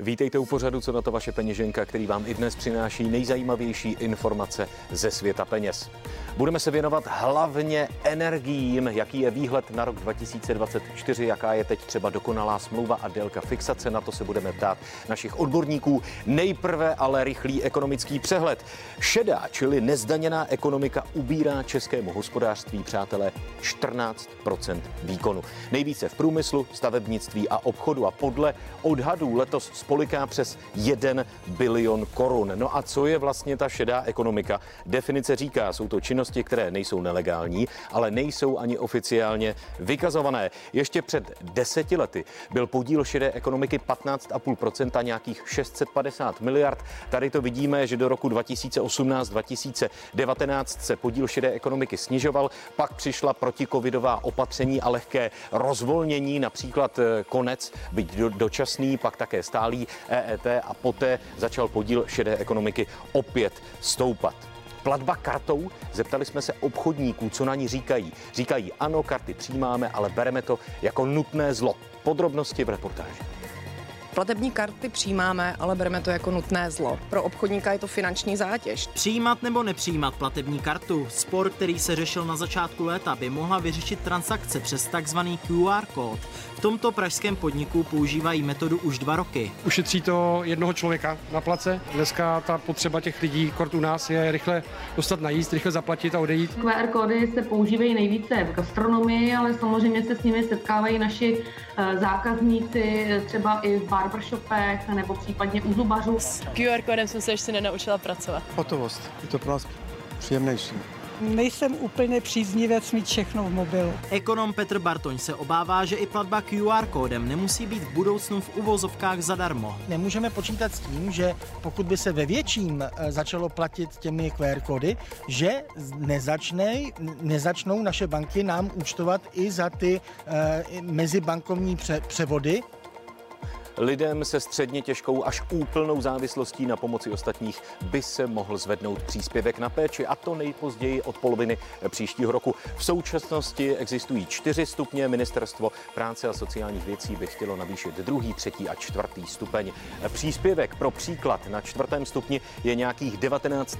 Vítejte u pořadu, co na to vaše peněženka, který vám i dnes přináší nejzajímavější informace ze světa peněz. Budeme se věnovat hlavně energiím, jaký je výhled na rok 2024, jaká je teď třeba dokonalá smlouva a délka fixace, na to se budeme ptát našich odborníků. Nejprve ale rychlý ekonomický přehled. Šedá, čili nezdaněná ekonomika ubírá českému hospodářství, přátelé, 14% výkonu. Nejvíce v průmyslu, stavebnictví a obchodu a podle odhadů letos spoliká přes 1 bilion korun. No a co je vlastně ta šedá ekonomika? Definice říká, jsou to činnosti, které nejsou nelegální, ale nejsou ani oficiálně vykazované. Ještě před deseti lety byl podíl šedé ekonomiky 15,5% nějakých 650 miliard. Tady to vidíme, že do roku 2018-2019 se podíl šedé ekonomiky snižoval, pak přišla protikovidová opatření a lehké rozvolnění, například eh, konec, byť dočasný, pak také stálý celý EET a poté začal podíl šedé ekonomiky opět stoupat. Platba kartou? Zeptali jsme se obchodníků, co na ní říkají. Říkají, ano, karty přijímáme, ale bereme to jako nutné zlo. Podrobnosti v reportáži. Platební karty přijímáme, ale bereme to jako nutné zlo. Pro obchodníka je to finanční zátěž. Přijímat nebo nepřijímat platební kartu. Spor, který se řešil na začátku léta, by mohla vyřešit transakce přes takzvaný QR kód. V tomto pražském podniku používají metodu už dva roky. Ušetří to jednoho člověka na place. Dneska ta potřeba těch lidí, kort u nás, je rychle dostat najíst, rychle zaplatit a odejít. QR kódy se používají nejvíce v gastronomii, ale samozřejmě se s nimi setkávají naši eh, zákazníci třeba i v barbershopech nebo případně u zubařů. S QR kódem jsem se ještě nenaučila pracovat. Hotovost. Je to pro nás příjemnější nejsem úplně příznivec mít všechno v mobilu. Ekonom Petr Bartoň se obává, že i platba QR kódem nemusí být v budoucnu v uvozovkách zadarmo. Nemůžeme počítat s tím, že pokud by se ve větším eh, začalo platit těmi QR kódy, že nezačne, nezačnou naše banky nám účtovat i za ty e, mezibankovní pře- převody, Lidem se středně těžkou až úplnou závislostí na pomoci ostatních by se mohl zvednout příspěvek na péči a to nejpozději od poloviny příštího roku. V současnosti existují čtyři stupně. Ministerstvo práce a sociálních věcí by chtělo navýšit druhý, třetí a čtvrtý stupeň. Příspěvek pro příklad na čtvrtém stupni je nějakých 19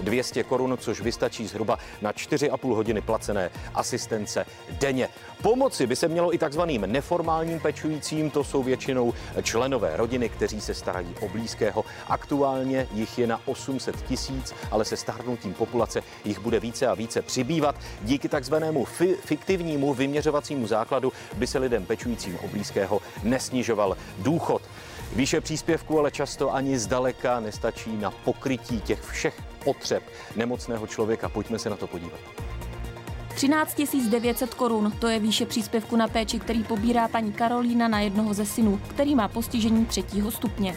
200 korun, což vystačí zhruba na 4,5 hodiny placené asistence denně. Pomoci by se mělo i takzvaným neformálním pečujícím, to jsou většinou členové rodiny, kteří se starají o blízkého. Aktuálně jich je na 800 tisíc, ale se stárnutím populace jich bude více a více přibývat. Díky takzvanému fi- fiktivnímu vyměřovacímu základu by se lidem pečujícím o blízkého nesnižoval důchod. Výše příspěvku ale často ani zdaleka nestačí na pokrytí těch všech potřeb nemocného člověka. Pojďme se na to podívat. 13 900 korun, to je výše příspěvku na péči, který pobírá paní Karolína na jednoho ze synů, který má postižení třetího stupně.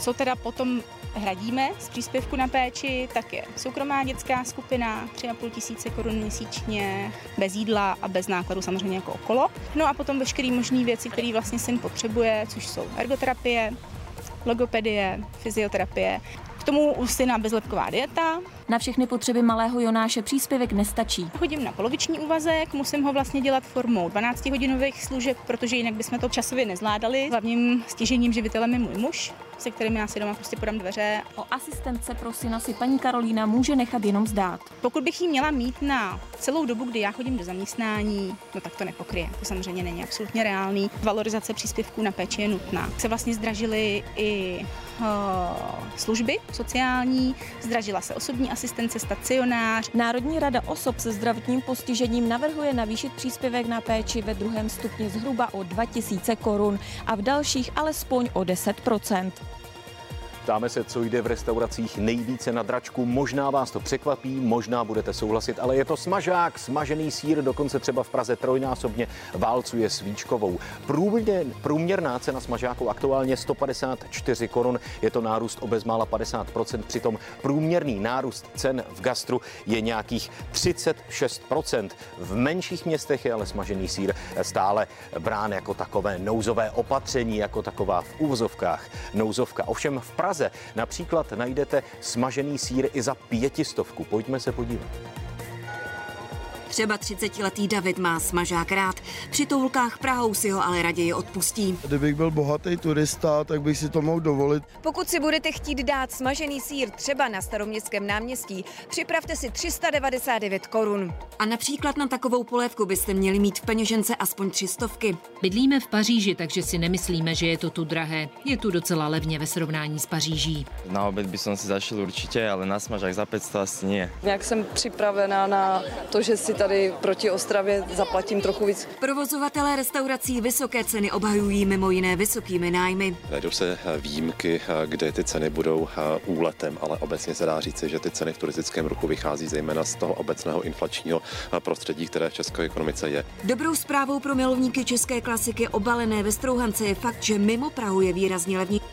Co teda potom hradíme z příspěvku na péči, tak je soukromá dětská skupina, 3,5 tisíce korun měsíčně, bez jídla a bez nákladu samozřejmě jako okolo. No a potom veškeré možné věci, které vlastně syn potřebuje, což jsou ergoterapie, logopedie, fyzioterapie, k tomu u syna bezlepková dieta. Na všechny potřeby malého Jonáše příspěvek nestačí. Chodím na poloviční úvazek, musím ho vlastně dělat formou 12-hodinových služeb, protože jinak bychom to časově nezvládali. Hlavním stěžením živitelem je můj muž, se kterým já si doma prostě podám dveře. O asistence pro syna si paní Karolína může nechat jenom zdát. Pokud bych ji měla mít na celou dobu, kdy já chodím do zaměstnání, no tak to nepokryje. To samozřejmě není absolutně reálný. Valorizace příspěvků na péči je nutná. Se vlastně zdražily i služby sociální, zdražila se osobní asistence, stacionář. Národní rada osob se zdravotním postižením navrhuje navýšit příspěvek na péči ve druhém stupni zhruba o 2000 korun a v dalších alespoň o 10 Ptáme se, co jde v restauracích nejvíce na dračku. Možná vás to překvapí, možná budete souhlasit, ale je to smažák, smažený sír, dokonce třeba v Praze trojnásobně válcuje svíčkovou. Průměr, průměrná cena smažáku aktuálně 154 korun, je to nárůst o bezmála 50%, přitom průměrný nárůst cen v gastru je nějakých 36%. V menších městech je ale smažený sír stále brán jako takové nouzové opatření, jako taková v úvozovkách nouzovka. Ovšem v Praze Praze například najdete smažený sír i za pětistovku. Pojďme se podívat. Třeba 30-letý David má smažák rád. Při toulkách Prahou si ho ale raději odpustí. Kdybych byl bohatý turista, tak bych si to mohl dovolit. Pokud si budete chtít dát smažený sír třeba na staroměstském náměstí, připravte si 399 korun. A například na takovou polévku byste měli mít v peněžence aspoň třistovky. Bydlíme v Paříži, takže si nemyslíme, že je to tu drahé. Je tu docela levně ve srovnání s Paříží. Na oběd by som si zašel určitě, ale na smažák za 500 asi nie. Jak jsem připravená na to, že si tady proti Ostravě zaplatím trochu víc. Provozovatelé restaurací vysoké ceny obhajují mimo jiné vysokými nájmy. Najdou se výjimky, kde ty ceny budou úletem, ale obecně se dá říci, že ty ceny v turistickém ruchu vychází zejména z toho obecného inflačního prostředí, které v české ekonomice je. Dobrou zprávou pro milovníky české klasiky obalené ve Strouhance je fakt, že mimo Prahu je výrazně levnější.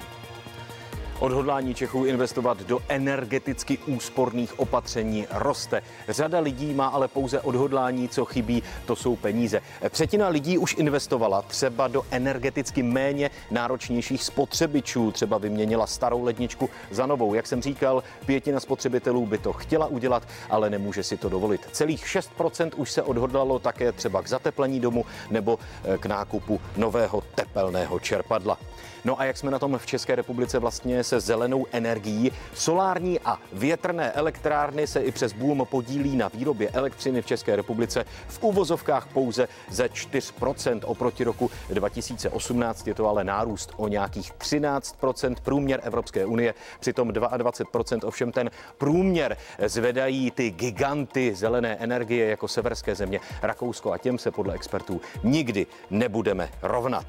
Odhodlání Čechů investovat do energeticky úsporných opatření roste. Řada lidí má ale pouze odhodlání, co chybí, to jsou peníze. Třetina lidí už investovala třeba do energeticky méně náročnějších spotřebičů, třeba vyměnila starou ledničku za novou. Jak jsem říkal, pětina spotřebitelů by to chtěla udělat, ale nemůže si to dovolit. Celých 6% už se odhodlalo také třeba k zateplení domu nebo eh, k nákupu nového tepelného čerpadla. No a jak jsme na tom v České republice vlastně se zelenou energií? Solární a větrné elektrárny se i přes boom podílí na výrobě elektřiny v České republice v uvozovkách pouze ze 4% oproti roku 2018. Je to ale nárůst o nějakých 13% průměr Evropské unie, přitom 22% ovšem ten průměr zvedají ty giganty zelené energie jako severské země Rakousko a těm se podle expertů nikdy nebudeme rovnat.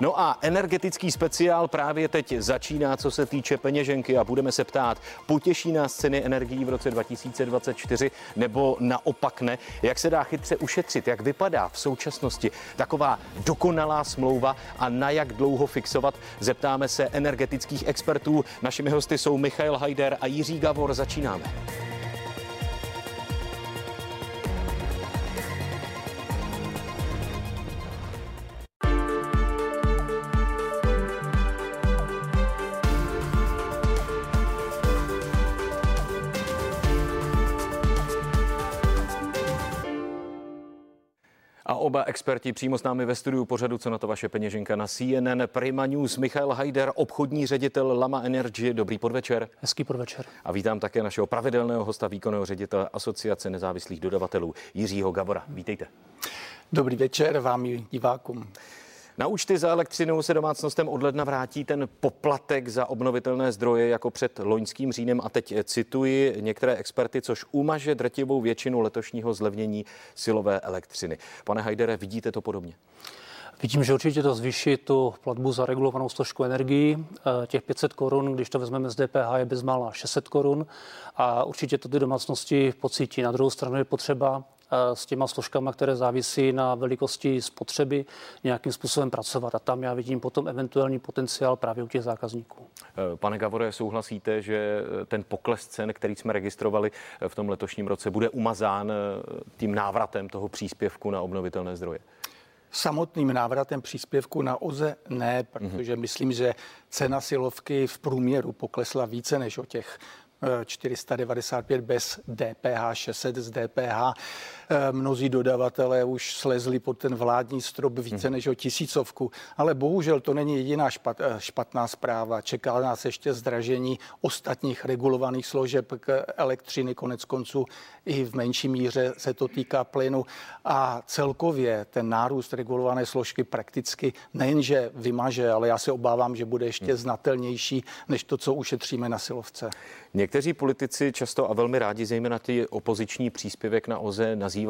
No a energetický speciál právě teď začíná, co se týče peněženky a budeme se ptát, potěší nás ceny energií v roce 2024 nebo naopak ne? Jak se dá chytře ušetřit? Jak vypadá v současnosti taková dokonalá smlouva a na jak dlouho fixovat? Zeptáme se energetických expertů. Našimi hosty jsou Michail Hajder a Jiří Gavor. Začínáme. Oba experti přímo s námi ve studiu pořadu, co na to vaše peněženka na CNN Prima News. Michal Hajder, obchodní ředitel Lama Energy. Dobrý podvečer. Hezký podvečer. A vítám také našeho pravidelného hosta, výkonného ředitele Asociace nezávislých dodavatelů Jiřího Gavora. Vítejte. Dobrý večer vám i divákům. Na účty za elektřinu se domácnostem od ledna vrátí ten poplatek za obnovitelné zdroje jako před loňským říjnem. A teď cituji některé experty, což umaže drtivou většinu letošního zlevnění silové elektřiny. Pane Hajdere, vidíte to podobně? Vidím, že určitě to zvýší tu platbu za regulovanou složku energii. Eh, těch 500 korun, když to vezmeme z DPH, je bezmála 600 korun a určitě to ty domácnosti pocítí. Na druhou stranu je potřeba s těma složkami, které závisí na velikosti spotřeby, nějakým způsobem pracovat. A tam já vidím potom eventuální potenciál právě u těch zákazníků. Eh, pane Gavore, souhlasíte, že ten pokles cen, který jsme registrovali v tom letošním roce, bude umazán tím návratem toho příspěvku na obnovitelné zdroje? samotným návratem příspěvku na OZE ne, protože myslím, že cena silovky v průměru poklesla více než o těch 495 bez DPH, 600 z DPH. Mnozí dodavatelé už slezli pod ten vládní strop více než o tisícovku, ale bohužel to není jediná špat, špatná zpráva. Čeká nás ještě zdražení ostatních regulovaných složeb k elektřiny, konec konců i v menší míře se to týká plynu a celkově ten nárůst regulované složky prakticky nejenže vymaže, ale já se obávám, že bude ještě znatelnější než to, co ušetříme na silovce. Někteří politici často a velmi rádi, zejména ty opoziční příspěvek na OZE, nazývají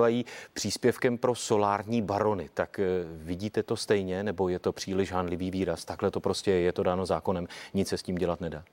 příspěvkem pro solární barony. Tak eh, vidíte to stejně, nebo je to příliš hanlivý výraz? Takhle to prostě je, je to dáno zákonem, nic se s tím dělat nedá.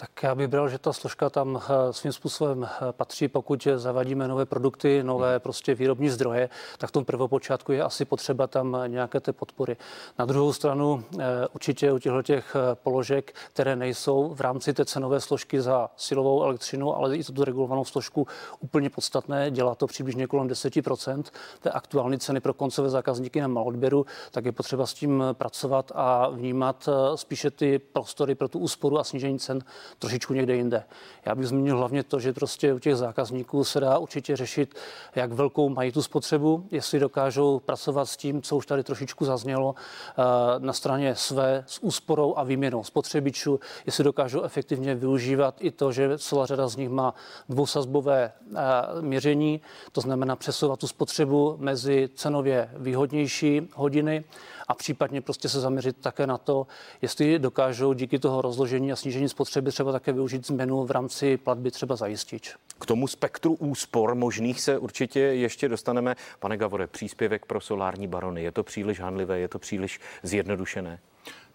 Tak já bych bral, že ta složka tam eh, svým způsobem eh, patří, pokud zavadíme nové produkty, nové hmm. prostě výrobní zdroje, tak v tom prvopočátku je asi potřeba tam nějaké ty podpory. Na druhou stranu eh, určitě u těchto těch položek, které nejsou v rámci té cenové složky za silovou elektřinu, ale i tu regulovanou složku úplně podstatné, dělá to přibližně kolem 10% té aktuální ceny pro koncové zákazníky na malodběru, tak je potřeba s tím pracovat a vnímat spíše ty prostory pro tu úsporu a snížení cen trošičku někde jinde. Já bych zmínil hlavně to, že prostě u těch zákazníků se dá určitě řešit, jak velkou mají tu spotřebu, jestli dokážou pracovat s tím, co už tady trošičku zaznělo eh, na straně své s úsporou a výměnou spotřebičů, jestli dokážou efektivně využívat i to, že celá řada z nich má dvousazbové eh, měření, to znamená přesouvat tu spotřebu mezi cenově výhodnější hodiny a případně prostě se zaměřit také na to, jestli dokážou díky toho rozložení a snížení spotřeby třeba také využít změnu v rámci platby třeba za jistič. K tomu spektru úspor možných se určitě ještě dostaneme. Pane Gavore, příspěvek pro solární barony. Je to příliš hanlivé, je to příliš zjednodušené?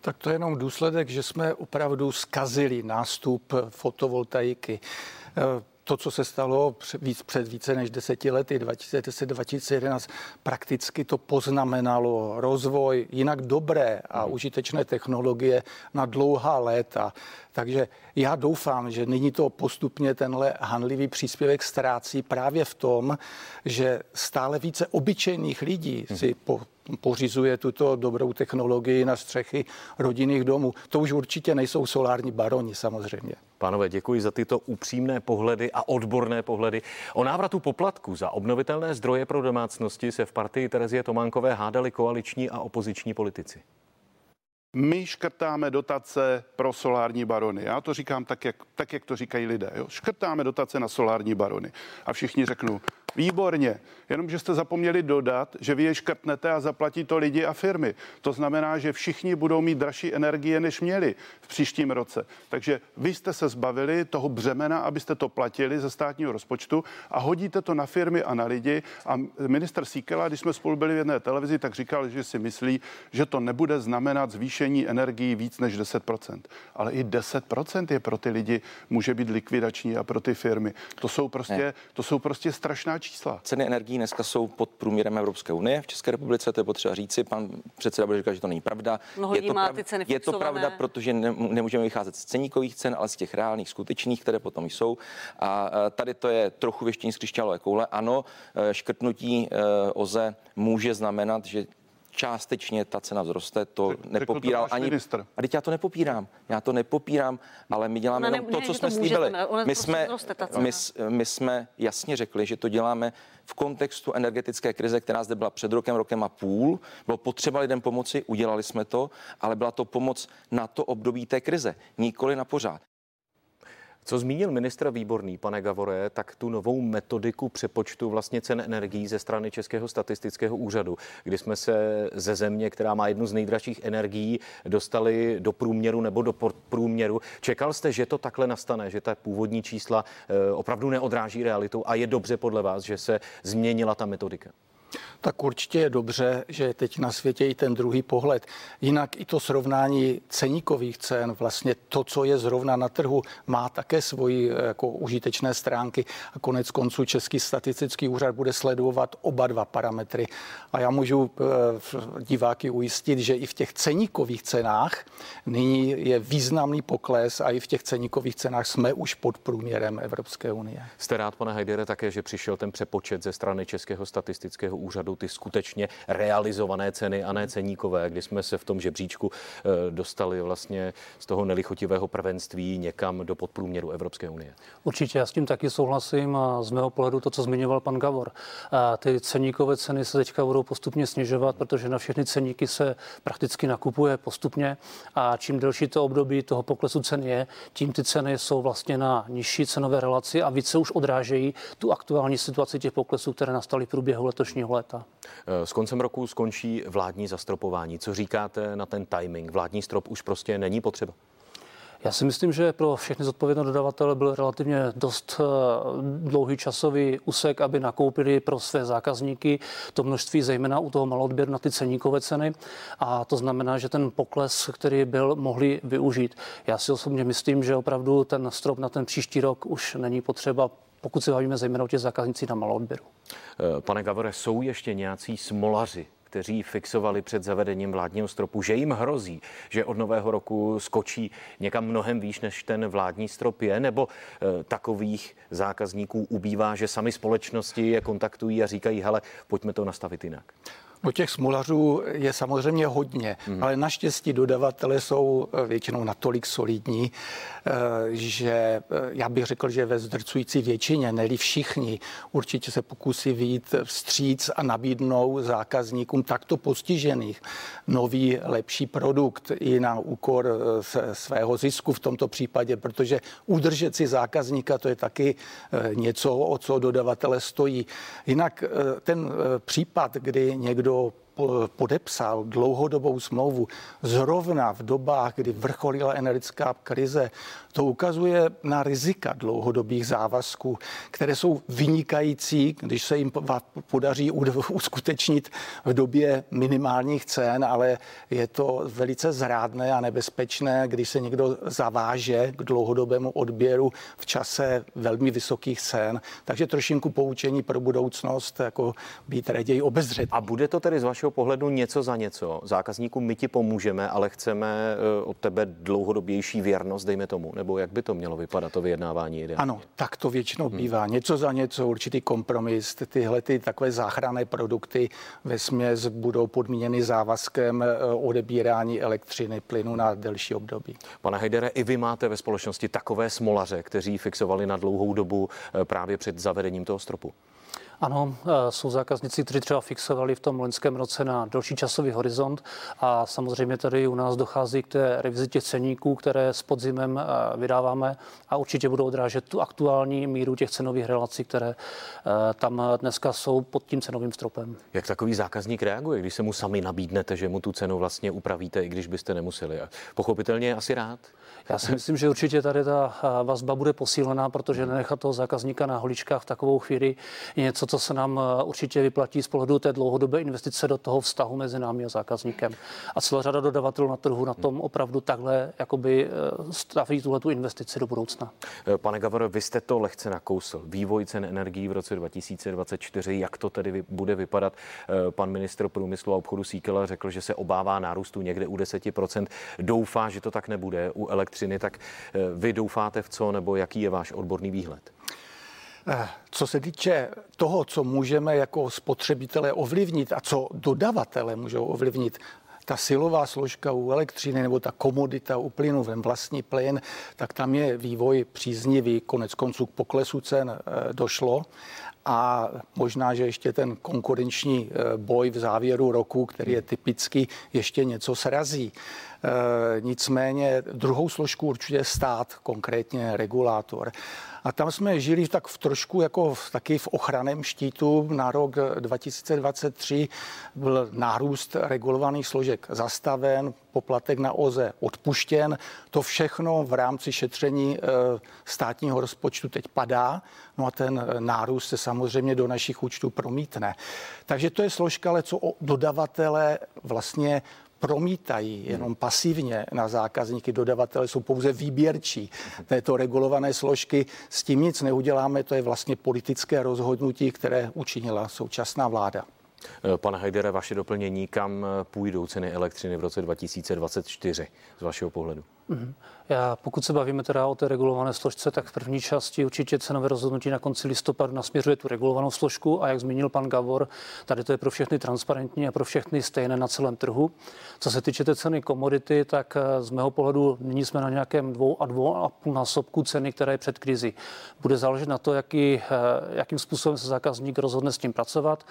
Tak to je jenom důsledek, že jsme opravdu skazili nástup fotovoltaiky to, co se stalo víc, před více než deseti lety, 2010-2011, prakticky to poznamenalo rozvoj jinak dobré a užitečné technologie na dlouhá léta. Takže já doufám, že nyní to postupně tenhle hanlivý příspěvek ztrácí právě v tom, že stále více obyčejných lidí si po, pořizuje tuto dobrou technologii na střechy rodinných domů. To už určitě nejsou solární baroni samozřejmě. Pánové, děkuji za tyto upřímné pohledy a odborné pohledy. O návratu poplatku za obnovitelné zdroje pro domácnosti se v partii Terezie Tománkové hádali koaliční a opoziční politici. My škrtáme dotace pro solární barony. Já to říkám tak, jak, tak, jak to říkají lidé. Jo? Škrtáme dotace na solární barony. A všichni řeknou, Výborně, jenomže jste zapomněli dodat, že vy je škrtnete a zaplatí to lidi a firmy. To znamená, že všichni budou mít dražší energie, než měli v příštím roce. Takže vy jste se zbavili toho břemena, abyste to platili ze státního rozpočtu a hodíte to na firmy a na lidi. A minister Síkela, když jsme spolu byli v jedné televizi, tak říkal, že si myslí, že to nebude znamenat zvýšení energií víc než 10%. Ale i 10% je pro ty lidi může být likvidační a pro ty firmy. To jsou prostě, to jsou prostě strašná čísla. Ceny energií dneska jsou pod průměrem Evropské unie. V České republice to je potřeba říci. Pan předseda bude říkat, že to není pravda. Mnoho je to, má ty ceny je to pravda, protože ne, nemůžeme vycházet z ceníkových cen, ale z těch reálných, skutečných, které potom jsou. A tady to je trochu věštění z křišťálové koule. Ano, e, škrtnutí e, OZE může znamenat, že částečně ta cena vzroste, to Řekl nepopíral to ani minister. A teď já to nepopírám, já to nepopírám, ale my děláme ne, to, co jsme slíbili. My prostě jsme, my, my jsme jasně řekli, že to děláme v kontextu energetické krize, která zde byla před rokem, rokem a půl. Bylo potřeba lidem pomoci, udělali jsme to, ale byla to pomoc na to období té krize, nikoli na pořád. Co zmínil ministr Výborný, pane Gavore, tak tu novou metodiku přepočtu vlastně cen energií ze strany Českého statistického úřadu, kdy jsme se ze země, která má jednu z nejdražších energií, dostali do průměru nebo do průměru. Čekal jste, že to takhle nastane, že ta původní čísla eh, opravdu neodráží realitu a je dobře podle vás, že se změnila ta metodika? Tak určitě je dobře, že teď na světě i ten druhý pohled. Jinak i to srovnání ceníkových cen, vlastně to, co je zrovna na trhu, má také svoji eh, jako užitečné stránky a konec konců Český statistický úřad bude sledovat oba dva parametry. A já můžu eh, diváky ujistit, že i v těch ceníkových cenách nyní je významný pokles a i v těch ceníkových cenách jsme už pod průměrem Evropské unie. Jste rád, pane Hajdere, také, že přišel ten přepočet ze strany Českého statistického ty skutečně realizované ceny a ne ceníkové, kdy jsme se v tom žebříčku eh, dostali vlastně z toho nelichotivého prvenství někam do podprůměru Evropské unie. Určitě, já s tím taky souhlasím a z mého pohledu to, co zmiňoval pan Gavor. A ty ceníkové ceny se teďka budou postupně snižovat, protože na všechny ceníky se prakticky nakupuje postupně a čím delší to období toho poklesu cen je, tím ty ceny jsou vlastně na nižší cenové relaci a více už odrážejí tu aktuální situaci těch poklesů, které nastaly v průběhu letošního léta. S koncem roku skončí vládní zastropování. Co říkáte na ten timing? Vládní strop už prostě není potřeba. Já si myslím, že pro všechny zodpovědné dodavatele byl relativně dost eh, dlouhý časový úsek, aby nakoupili pro své zákazníky to množství, zejména u toho malodběru na ty ceníkové ceny. A to znamená, že ten pokles, který byl, mohli využít. Já si osobně myslím, že opravdu ten strop na ten příští rok už není potřeba pokud se bavíme zejména o těch zákaznících na malou odběru. Eh, pane Gavore, jsou ještě nějací smolaři, kteří fixovali před zavedením vládního stropu, že jim hrozí, že od nového roku skočí někam mnohem výš, než ten vládní strop je, nebo e, takových zákazníků ubývá, že sami společnosti je kontaktují a říkají, hele, pojďme to nastavit jinak. No těch smolařů je samozřejmě hodně, hmm. ale naštěstí dodavatele jsou eh, většinou natolik solidní, eh, že eh, já bych řekl, že ve zdrcující většině, neli všichni, určitě se pokusí vyjít vstříc a nabídnou zákazníkům takto postižených nový, lepší produkt i na úkor svého zisku v tomto případě, protože udržet si zákazníka to je taky něco, o co dodavatele stojí. Jinak ten případ, kdy někdo podepsal dlouhodobou smlouvu zrovna v dobách, kdy vrcholila energetická krize, to ukazuje na rizika dlouhodobých závazků, které jsou vynikající, když se jim podaří uskutečnit v době minimálních cen, ale je to velice zrádné a nebezpečné, když se někdo zaváže k dlouhodobému odběru v čase velmi vysokých cen. Takže trošinku poučení pro budoucnost, jako být raději obezřetný. A bude to tedy z vašeho pohledu něco za něco? Zákazníkům my ti pomůžeme, ale chceme eh, od tebe dlouhodobější věrnost, dejme tomu, nebo jak by to mělo vypadat, to vyjednávání ideálně? Ano, tak to většinou hmm. bývá. Něco za něco, určitý kompromis. Tyhle ty takové záchranné produkty ve směs budou podmíněny závazkem eh, odebírání elektřiny, plynu na delší období. Pane Hejdere, i vy máte ve společnosti takové smolaře, kteří fixovali na dlouhou dobu eh, právě před zavedením toho stropu? Ano, e, jsou zákazníci, kteří třeba fixovali v tom loňském roce na další časový horizont a samozřejmě tady u nás dochází k té revizi těch ceníků, které s podzimem e, vydáváme a určitě budou odrážet tu aktuální míru těch cenových relací, které e, tam dneska jsou pod tím cenovým stropem. Jak takový zákazník reaguje, když se mu sami nabídnete, že mu tu cenu vlastně upravíte, i když byste nemuseli? Pochopitelně je asi rád. Já si myslím, že určitě tady ta vazba bude posílená, protože nenechat toho zákazníka na holičkách v takovou chvíli je něco, co se nám určitě vyplatí z pohledu té dlouhodobé investice do toho vztahu mezi námi a zákazníkem. A celá řada dodavatelů na trhu na tom opravdu takhle jakoby e, staví tuhle tu investici do budoucna. E, pane Gavor, vy jste to lehce nakousl. Vývoj cen energií v roce 2024, jak to tedy bude vypadat? Pan ministr průmyslu a obchodu Síkela řekl, že se obává nárůstu někde u 10%. Doufá, že to tak nebude u elektřiny tak eh, vy doufáte v co, nebo jaký je váš odborný výhled? Eh, co se týče toho, co můžeme jako spotřebitelé ovlivnit a co dodavatele můžou ovlivnit, ta silová složka u elektřiny nebo ta komodita u plynu, ten vlastní plyn, tak tam je vývoj příznivý. Konec konců k poklesu cen eh, došlo a možná, že ještě ten konkurenční boj v závěru roku, který je typický, ještě něco srazí. Eh, nicméně druhou složku určitě stát, konkrétně regulátor. A tam jsme žili tak v trošku jako v, taky v ochraném štítu. Na rok 2023 byl nárůst regulovaných složek zastaven, poplatek na OZE odpuštěn. To všechno v rámci šetření eh, státního rozpočtu teď padá. No a ten nárůst se samozřejmě do našich účtů promítne. Takže to je složka, ale co dodavatele vlastně promítají jenom pasivně na zákazníky. Dodavatele jsou pouze výběrčí této regulované složky. S tím nic neuděláme, to je vlastně politické rozhodnutí, které učinila současná vláda. Pane Hajdere, vaše doplnění, kam půjdou ceny elektřiny v roce 2024 z vašeho pohledu? Mm-hmm. Já, pokud se bavíme teda o té regulované složce, tak v první části určitě cenové rozhodnutí na konci listopadu nasměřuje tu regulovanou složku a jak zmínil pan Gavor, tady to je pro všechny transparentní a pro všechny stejné na celém trhu. Co se týče té ceny komodity, tak eh, z mého pohledu nyní jsme na nějakém dvou a dvou a půl násobku ceny, které je před krizi. Bude záležet na to, jaký, eh, jakým způsobem se zákazník rozhodne s tím pracovat.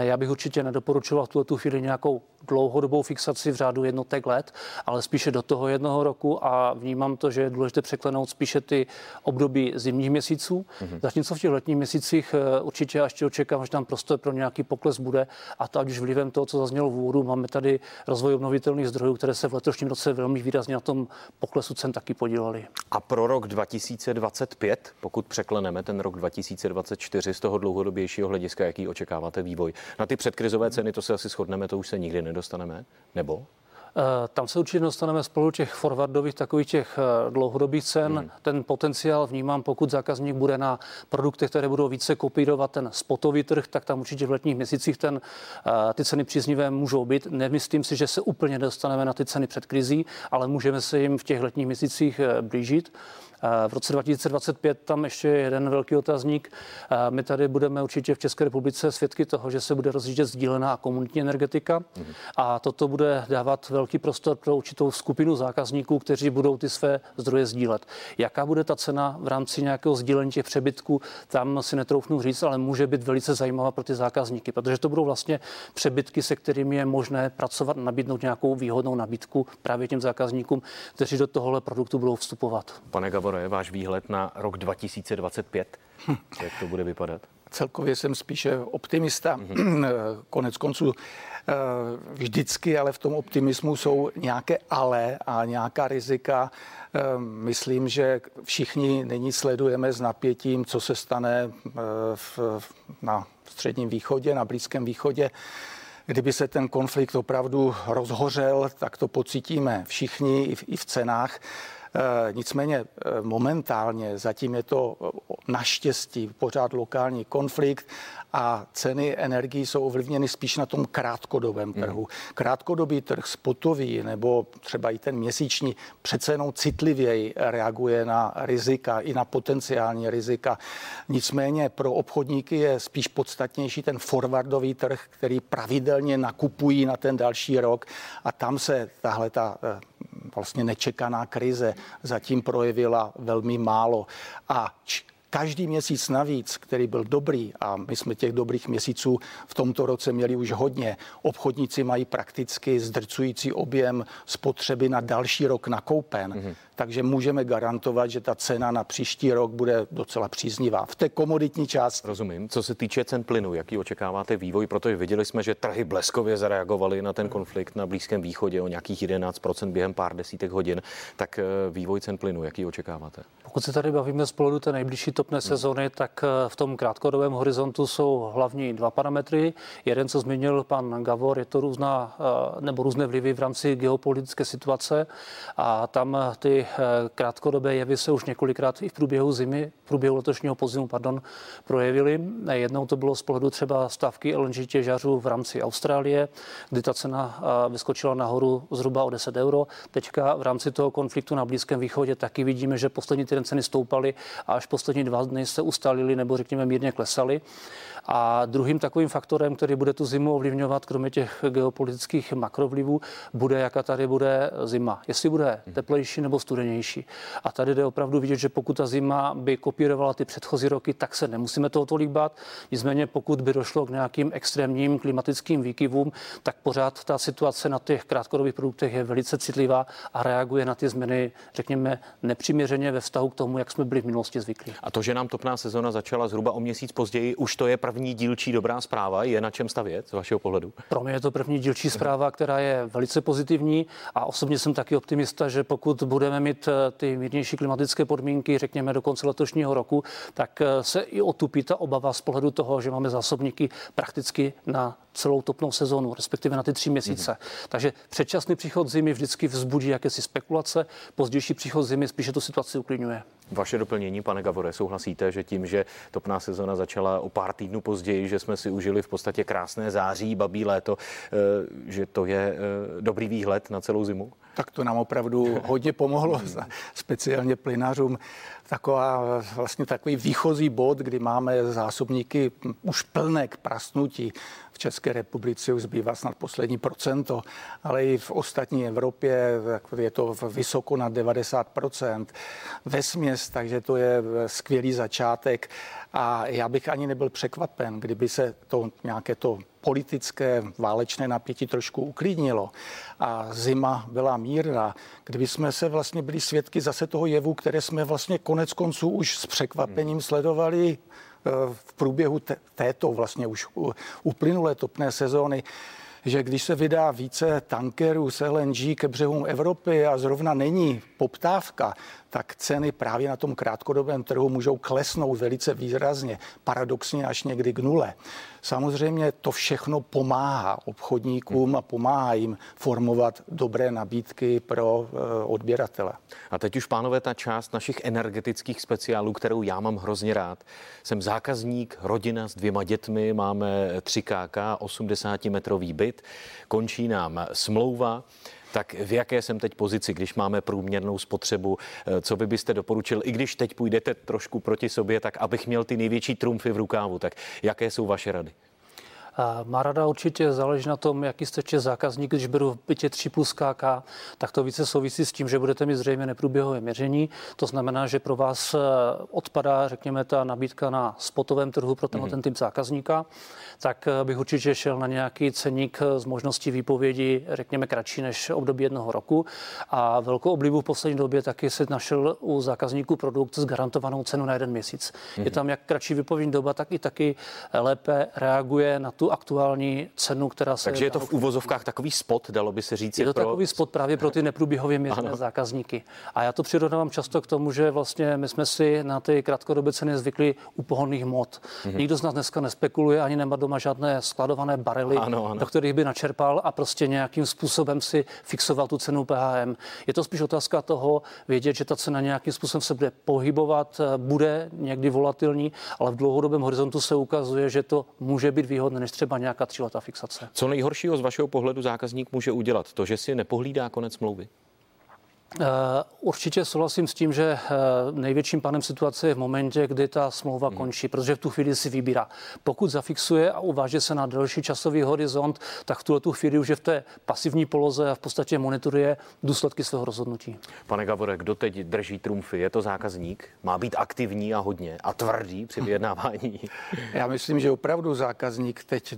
Já bych určitě nedoporučoval v tuto tu chvíli nějakou dlouhodobou fixaci v řádu jednotek let, ale spíše do toho jednoho roku a vnímám to, že je důležité překlenout spíše ty období zimních měsíců. Mm-hmm. Zatímco v těch letních měsících eh, určitě ještě očekávám, že tam prostor pro nějaký pokles bude a to ať už vlivem toho, co zaznělo v úvodu, máme tady rozvoj obnovitelných zdrojů, které se v letošním roce velmi výrazně na tom poklesu cen taky podílely. A pro rok 2025, pokud překleneme ten rok 2024 z toho dlouhodobějšího hlediska, jaký očekáváte vývoj? Na ty předkrizové ceny to se asi shodneme, to už se nikdy nedostaneme, nebo? Eh, tam se určitě dostaneme spolu těch forwardových takových těch eh, dlouhodobých cen. Hmm. Ten potenciál vnímám, pokud zákazník bude na produktech, které budou více kopírovat ten spotový trh, tak tam určitě v letních měsících ten, eh, ty ceny příznivé můžou být. Nemyslím si, že se úplně dostaneme na ty ceny před krizí, ale můžeme se jim v těch letních měsících blížit. V roce 2025 tam ještě jeden velký otazník. My tady budeme určitě v České republice svědky toho, že se bude rozjíždět sdílená komunitní energetika mm-hmm. a toto bude dávat velký prostor pro určitou skupinu zákazníků, kteří budou ty své zdroje sdílet. Jaká bude ta cena v rámci nějakého sdílení těch přebytků, tam si netroufnu říct, ale může být velice zajímavá pro ty zákazníky, protože to budou vlastně přebytky, se kterými je možné pracovat, nabídnout nějakou výhodnou nabídku právě těm zákazníkům, kteří do tohohle produktu budou vstupovat. Pane Gavore, váš výhled na rok 2025, hm. jak to bude vypadat? Celkově jsem spíše optimista. Mm-hmm. Konec konců eh, vždycky, ale v tom optimismu jsou nějaké ale a nějaká rizika. Eh, myslím, že všichni nyní sledujeme s napětím, co se stane eh, v, na středním východě, na Blízkém východě. Kdyby se ten konflikt opravdu rozhořel, tak to pocítíme všichni i v, i v cenách. Eh, nicméně eh, momentálně zatím je to eh, naštěstí pořád lokální konflikt a ceny energií jsou ovlivněny spíš na tom krátkodobém hmm. trhu. Krátkodobý trh spotový nebo třeba i ten měsíční přece jenom citlivěji reaguje na rizika i na potenciální rizika. Nicméně pro obchodníky je spíš podstatnější ten forwardový trh, který pravidelně nakupují na ten další rok a tam se tahle ta vlastně nečekaná krize zatím projevila velmi málo. A každý měsíc navíc, který byl dobrý, a my jsme těch dobrých měsíců v tomto roce měli už hodně, obchodníci mají prakticky zdrcující objem spotřeby na další rok nakoupen. Mm-hmm takže můžeme garantovat, že ta cena na příští rok bude docela příznivá v té komoditní části. Rozumím. Co se týče cen plynu, jaký očekáváte vývoj? Protože viděli jsme, že trhy bleskově zareagovaly na ten konflikt na Blízkém východě o nějakých 11% během pár desítek hodin. Tak eh, vývoj cen plynu, jaký očekáváte? Pokud se tady bavíme z pohledu té nejbližší topné hmm. sezóny, tak eh, v tom krátkodobém horizontu jsou hlavní dva parametry. Jeden, co zmínil pan Gavor, je to různá eh, nebo různé vlivy v rámci geopolitické situace a tam ty Eh, krátkodobé jevy se už několikrát i v průběhu zimy, v průběhu letošního podzimu, pardon, projevily. Jednou to bylo z pohledu třeba stavky LNG těžařů v rámci Austrálie, kdy ta cena vyskočila nahoru zhruba o 10 euro. Teďka v rámci toho konfliktu na Blízkém východě taky vidíme, že poslední týden ceny stoupaly a až poslední dva dny se ustalily nebo řekněme mírně klesaly. A druhým takovým faktorem, který bude tu zimu ovlivňovat, kromě těch geopolitických makrovlivů, bude, jaká tady bude zima. Jestli bude teplejší nebo studenější. A tady jde opravdu vidět, že pokud ta zima by kopírovala ty předchozí roky, tak se nemusíme toho tolik bát. Nicméně pokud by došlo k nějakým extrémním klimatickým výkyvům, tak pořád ta situace na těch krátkodobých produktech je velice citlivá a reaguje na ty změny, řekněme, nepřiměřeně ve vztahu k tomu, jak jsme byli v minulosti zvyklí. A to, že nám topná sezona začala zhruba o měsíc později, už to je první dílčí dobrá zpráva. Je na čem stavět z vašeho pohledu? Pro mě je to první dílčí zpráva, která je velice pozitivní a osobně jsem taky optimista, že pokud budeme mít eh, ty mírnější klimatické podmínky, řekněme do konce letošního roku, tak eh, se i otupí ta obava z pohledu toho, že máme zásobníky prakticky na celou topnou sezónu, respektive na ty tři měsíce. Mm-hmm. Takže předčasný příchod zimy vždycky vzbudí jakési spekulace, pozdější příchod zimy spíše tu situaci uklidňuje. Vaše doplnění, pane Gavore, souhlasíte, že tím, že topná sezona začala o pár týdnů později, že jsme si užili v podstatě krásné září, babí léto, eh, že to je eh, dobrý výhled na celou zimu? Tak to nám opravdu hodně pomohlo, speciálně plynářům. Taková, vlastně takový výchozí bod, kdy máme zásobníky už plné k prasnutí. V České republice už zbývá snad poslední procento, ale i v ostatní Evropě je to vysoko na 90 ve směs, takže to je skvělý začátek. A já bych ani nebyl překvapen, kdyby se to nějaké to politické válečné napětí trošku uklidnilo a zima byla mírná, kdyby jsme se vlastně byli svědky zase toho jevu, které jsme vlastně konec konců už s překvapením hmm. sledovali eh, v průběhu této vlastně už uplynulé topné sezóny, že když se vydá více tankerů z LNG ke břehům Evropy a zrovna není poptávka, tak ceny právě na tom krátkodobém trhu můžou klesnout velice výrazně, paradoxně až někdy k nule. Samozřejmě to všechno pomáhá obchodníkům a pomáhá jim formovat dobré nabídky pro eh, odběratele. A teď už, pánové, ta část našich energetických speciálů, kterou já mám hrozně rád. Jsem zákazník, rodina s dvěma dětmi, máme 3 KK, 80-metrový byt, končí nám smlouva Tak v jaké jsem teď pozici, když máme průměrnou spotřebu? Eh, co by byste doporučil, i když teď půjdete trošku proti sobě, tak abych měl ty největší trumfy v rukávu, tak jaké jsou vaše rady? Má rada určitě záleží na tom, jaký jste če zákazník. Když beru v bytě 3 plus KK, tak to více souvisí s tím, že budete mít zřejmě neprůběhové měření. To znamená, že pro vás eh, odpadá, řekněme, ta nabídka na spotovém trhu pro tenhle mm-hmm. ten typ zákazníka. Tak eh, bych určitě šel na nějaký ceník eh, z možností výpovědi, řekněme, kratší než období jednoho roku. A velkou oblibu v poslední době taky se našel u zákazníků produkt s garantovanou cenu na jeden měsíc. Mm-hmm. Je mhm. tam jak kratší výpovědní doba, tak i taky lépe reaguje na tu aktuální cenu, která se... Takže je to v úvozovkách takový spot, dalo by se říct. Je to pro... takový spot právě pro ty neprůběhově měřené ano. zákazníky. A já to přirovnávám často k tomu, že vlastně my jsme si na ty krátkodobé ceny zvykli u pohonných mod. Mm-hmm. Nikdo z nás dneska nespekuluje, ani nemá doma žádné skladované barely, ano, ano. do kterých by načerpal a prostě nějakým způsobem si fixoval tu cenu PHM. Je to spíš otázka toho vědět, že ta cena nějakým způsobem se bude pohybovat, bude někdy volatilní, ale v dlouhodobém horizontu se ukazuje, že to může být výhodné než třeba nějaká tříletá fixace. Co nejhoršího z vašeho pohledu zákazník může udělat? To, že si nepohlídá konec smlouvy? Uh, určitě souhlasím s tím, že uh, největším panem situace je v momentě, kdy ta smlouva hmm. končí, protože v tu chvíli si vybírá. Pokud zafixuje a uváže se na delší časový horizont, tak v tuhle tu chvíli už je v té pasivní poloze a v podstatě monitoruje důsledky svého rozhodnutí. Pane Gabore, kdo teď drží trumfy? Je to zákazník? Má být aktivní a hodně a tvrdý při vyjednávání? Já myslím, že opravdu zákazník teď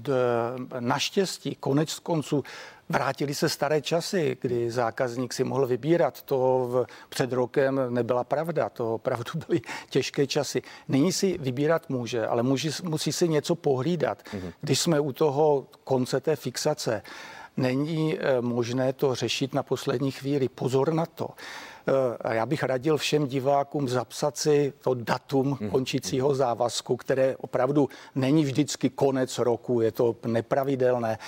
naštěstí konec konců Vrátili se staré časy, kdy zákazník si mohl vybírat. To v, před rokem nebyla pravda, to opravdu byly těžké časy. Nyní si vybírat může, ale může, musí si něco pohlídat. Mm-hmm. Když jsme u toho konce té fixace, není eh, možné to řešit na poslední chvíli. Pozor na to. Eh, já bych radil všem divákům zapsat si to datum mhm. končícího závazku, které opravdu není vždycky konec roku, je to nepravidelné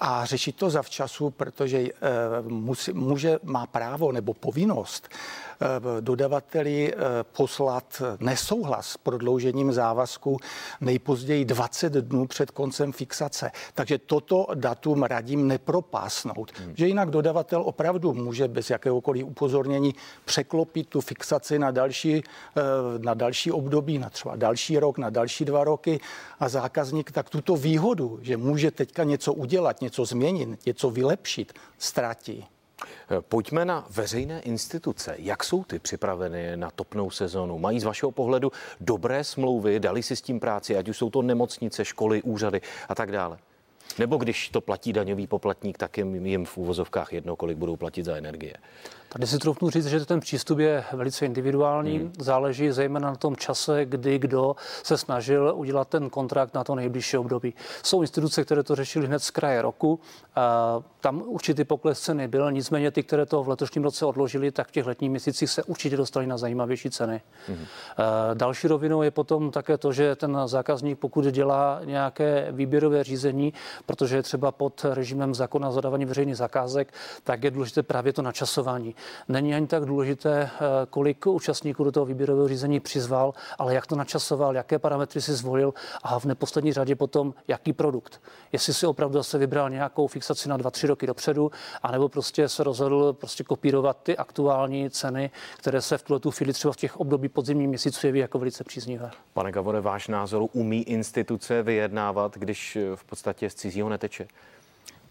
a řešit to zavčasu, protože eh, musí, může, má právo nebo povinnost Eh, dodavateli eh, poslat nesouhlas s prodloužením závazku nejpozději 20 dnů před koncem fixace. Takže toto datum radím nepropásnout, hmm. že jinak dodavatel opravdu může bez jakéhokoliv upozornění překlopit tu fixaci na další, na další období, na třeba další rok, na další dva roky a zákazník tak tuto výhodu, že může teďka něco udělat, něco změnit, něco vylepšit, ztratí. Pojďme na veřejné instituce. Jak jsou ty připraveny na topnou sezonu? Mají z vašeho pohledu dobré smlouvy, dali si s tím práci, ať už jsou to nemocnice, školy, úřady a tak dále? Nebo když to platí daňový poplatník, tak jim, jim v úvozovkách jedno, kolik budou platit za energie? Tady si troufnu říct, že ten přístup je velice individuální. Hmm. Záleží zejména na tom čase, kdy kdo se snažil udělat ten kontrakt na to nejbližší období. Jsou instituce, které to řešily hned z kraje roku. A tam určitý pokles ceny byl, nicméně ty, které to v letošním roce odložili, tak v těch letních měsících se určitě dostali na zajímavější ceny. Hmm. Další rovinou je potom také to, že ten zákazník, pokud dělá nějaké výběrové řízení, protože je třeba pod režimem zákona zadávání veřejných zakázek, tak je důležité právě to načasování. Není ani tak důležité, eh, kolik účastníků do toho výběrového řízení přizval, ale jak to načasoval, jaké parametry si zvolil a v neposlední řadě potom, jaký produkt. Jestli si opravdu zase vybral nějakou fixaci na 2-3 roky dopředu, anebo prostě se rozhodl prostě kopírovat ty aktuální ceny, které se v tuhle tu chvíli třeba v těch období podzimních měsíců jeví jako velice příznivé. Pane Gavore, váš názor, umí instituce vyjednávat, když v podstatě z cizího neteče?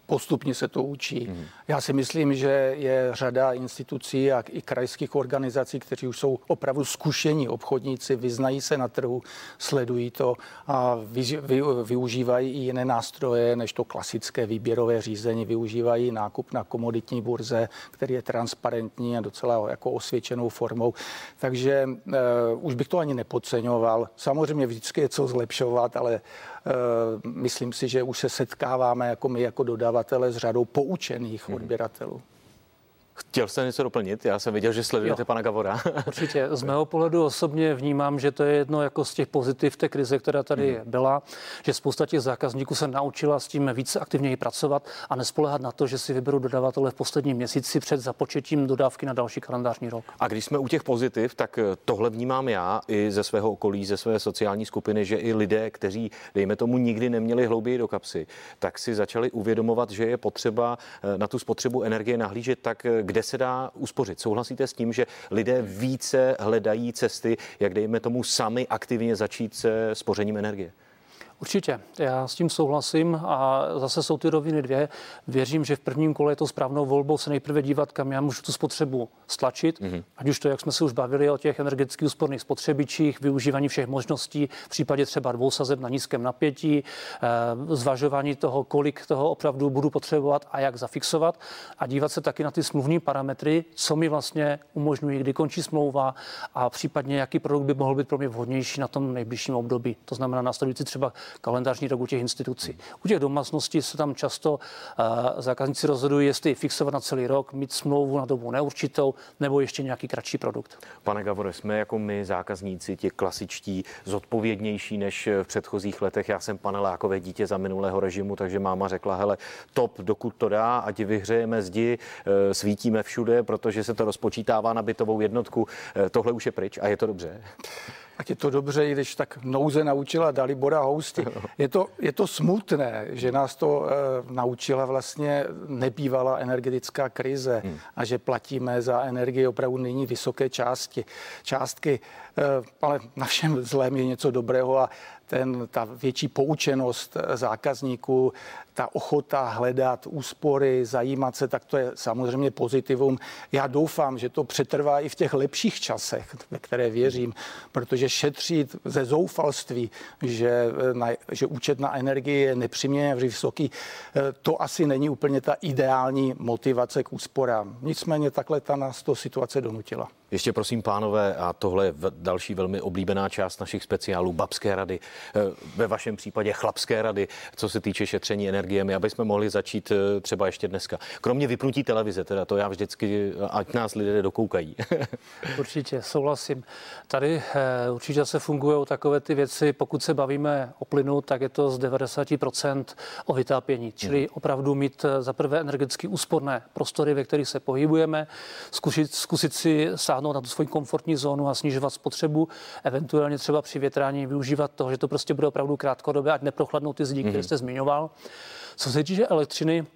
Postupně se to učí. Mm. Já si myslím, že je řada institucí a i krajských organizací, kteří už jsou opravdu zkušení obchodníci, vyznají se na trhu, sledují to a vy, vy, využívají i jiné nástroje než to klasické výběrové řízení. Využívají nákup na komoditní burze, který je transparentní a docela jako osvědčenou formou. Takže uh, už bych to ani nepodceňoval. Samozřejmě vždycky je co zlepšovat, ale myslím si, že už se setkáváme jako my, jako dodavatele, s řadou poučených mhm. odběratelů. Chtěl jste něco doplnit? Já jsem viděl, že sledujete jo. pana Gavora. Určitě. Z mého pohledu osobně vnímám, že to je jedno jako z těch pozitiv té krize, která tady hmm. byla, že spousta těch zákazníků se naučila s tím více aktivněji pracovat a nespolehat na to, že si vyberou dodavatele v posledním měsíci před započetím dodávky na další kalendářní rok. A když jsme u těch pozitiv, tak tohle vnímám já i ze svého okolí, ze své sociální skupiny, že i lidé, kteří, dejme tomu, nikdy neměli hlouběji do kapsy, tak si začali uvědomovat, že je potřeba eh, na tu spotřebu energie nahlížet tak, eh, kde se dá uspořit. Souhlasíte s tím, že lidé více hledají cesty, jak dejme tomu sami aktivně začít se spořením energie? Určitě, já s tím souhlasím a zase jsou ty roviny dvě. Věřím, že v prvním kole je to správnou volbou se nejprve dívat, kam já můžu tu spotřebu stlačit, mm-hmm. ať už to, jak jsme se už bavili o těch energeticky úsporných spotřebičích, využívání všech možností, v případě třeba dvou sazeb na nízkém napětí, eh, zvažování toho, kolik toho opravdu budu potřebovat a jak zafixovat a dívat se taky na ty smluvní parametry, co mi vlastně umožňují, kdy končí smlouva a případně jaký produkt by mohl být pro mě vhodnější na tom nejbližším období. To znamená následující třeba kalendářní rok u těch institucí. U těch domácností se tam často uh, zákazníci rozhodují, jestli fixovat na celý rok, mít smlouvu na dobu neurčitou nebo ještě nějaký kratší produkt. Pane Gavore, jsme jako my zákazníci, ti klasičtí, zodpovědnější než v předchozích letech. Já jsem panelákové dítě za minulého režimu, takže máma řekla, hele, top, dokud to dá, ať vyhřejeme zdi, eh, svítíme všude, protože se to rozpočítává na bytovou jednotku. Eh, tohle už je pryč a je to dobře. Ať je to dobře, i když tak nouze naučila Dalibora Housti. Je to, je to smutné, že nás to uh, naučila vlastně nebývalá energetická krize hmm. a že platíme za energii opravdu nyní vysoké části, částky. Uh, ale na všem zlém je něco dobrého a ten, ta větší poučenost zákazníků, ta ochota hledat úspory, zajímat se, tak to je samozřejmě pozitivum. Já doufám, že to přetrvá i v těch lepších časech, ve které věřím, protože šetřit ze zoufalství, že, na, že účet na energii je nepřiměně vysoký, to asi není úplně ta ideální motivace k úsporám. Nicméně takhle ta nás to situace donutila. Ještě prosím, pánové, a tohle je další velmi oblíbená část našich speciálů, babské rady, eh, ve vašem případě chlapské rady, co se týče šetření energiemi, aby jsme mohli začít eh, třeba ještě dneska. Kromě vypnutí televize, teda to já vždycky, ať nás lidé dokoukají. určitě, souhlasím. Tady eh, určitě se fungují takové ty věci, pokud se bavíme o plynu, tak je to z 90% o vytápění, čili hmm. opravdu mít za prvé energeticky úsporné prostory, ve kterých se pohybujeme, zkusit, zkusit si sáhnout sáhnout na tu svoji komfortní zónu a snižovat spotřebu, eventuálně třeba při větrání využívat toho, že to prostě bude opravdu krátkodobé, ať neprochladnou ty zdi, mm-hmm. které mhm. jste zmiňoval. Co se týče elektřiny,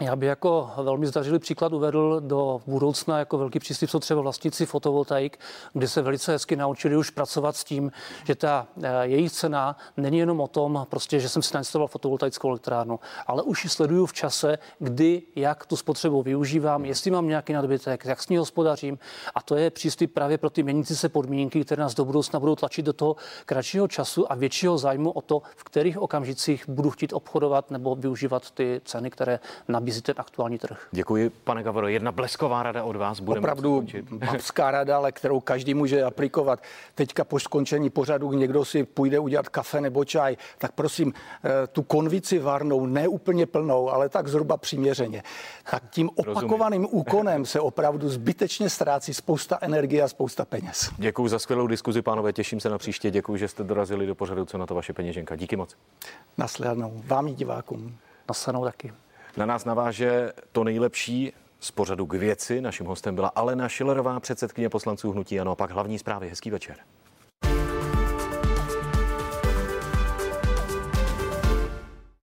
já bych jako velmi zdařilý příklad uvedl do budoucna jako velký příslip třeba vlastníci fotovoltaik, kde se velice hezky naučili už pracovat s tím, že ta eh, její cena není jenom o tom, prostě, že jsem si nainstaloval fotovoltaickou elektrárnu, ale už ji sleduju v čase, kdy, jak tu spotřebu využívám, jestli mám nějaký nadbytek, jak s ní hospodařím. A to je přístup právě pro ty měnící se podmínky, které nás do budoucna budou tlačit do toho kratšího času a většího zájmu o to, v kterých okamžicích budu chtít obchodovat nebo využívat ty ceny, které nabízí nabízí ten aktuální trh. Děkuji, pane Gavoro. Jedna blesková rada od vás bude Opravdu babská rada, ale kterou každý může aplikovat. Teďka po skončení pořadu někdo si půjde udělat kafe nebo čaj, tak prosím eh, tu konvici varnou, ne úplně plnou, ale tak zhruba přiměřeně. Tak tím opakovaným Rozumím. úkonem se opravdu zbytečně ztrácí spousta energie a spousta peněz. Děkuji za skvělou diskuzi, pánové. Těším se na příště. Děkuji, že jste dorazili do pořadu, co na to vaše peněženka. Díky moc. Nasledanou. Vám i divákům. Nasledanou taky. Na nás naváže to nejlepší z pořadu k věci. Naším hostem byla Alena Šilerová, předsedkyně poslanců Hnutí Ano. A pak hlavní zprávy. Hezký večer.